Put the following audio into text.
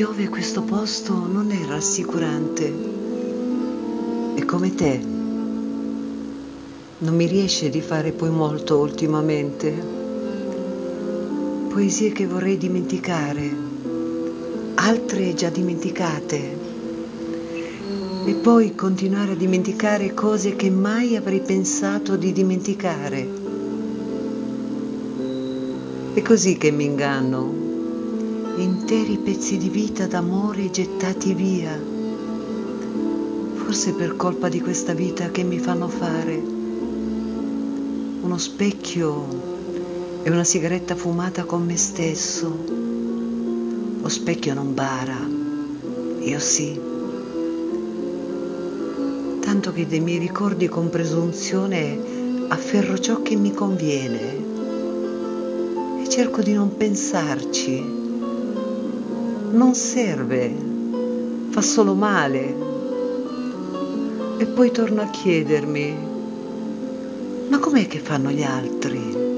piove questo posto non è rassicurante. E come te, non mi riesce di fare poi molto ultimamente. Poesie che vorrei dimenticare, altre già dimenticate. E poi continuare a dimenticare cose che mai avrei pensato di dimenticare. È così che mi inganno interi pezzi di vita d'amore gettati via, forse per colpa di questa vita che mi fanno fare. Uno specchio e una sigaretta fumata con me stesso. Lo specchio non bara, io sì. Tanto che dei miei ricordi con presunzione afferro ciò che mi conviene e cerco di non pensarci non serve, fa solo male. E poi torno a chiedermi, ma com'è che fanno gli altri?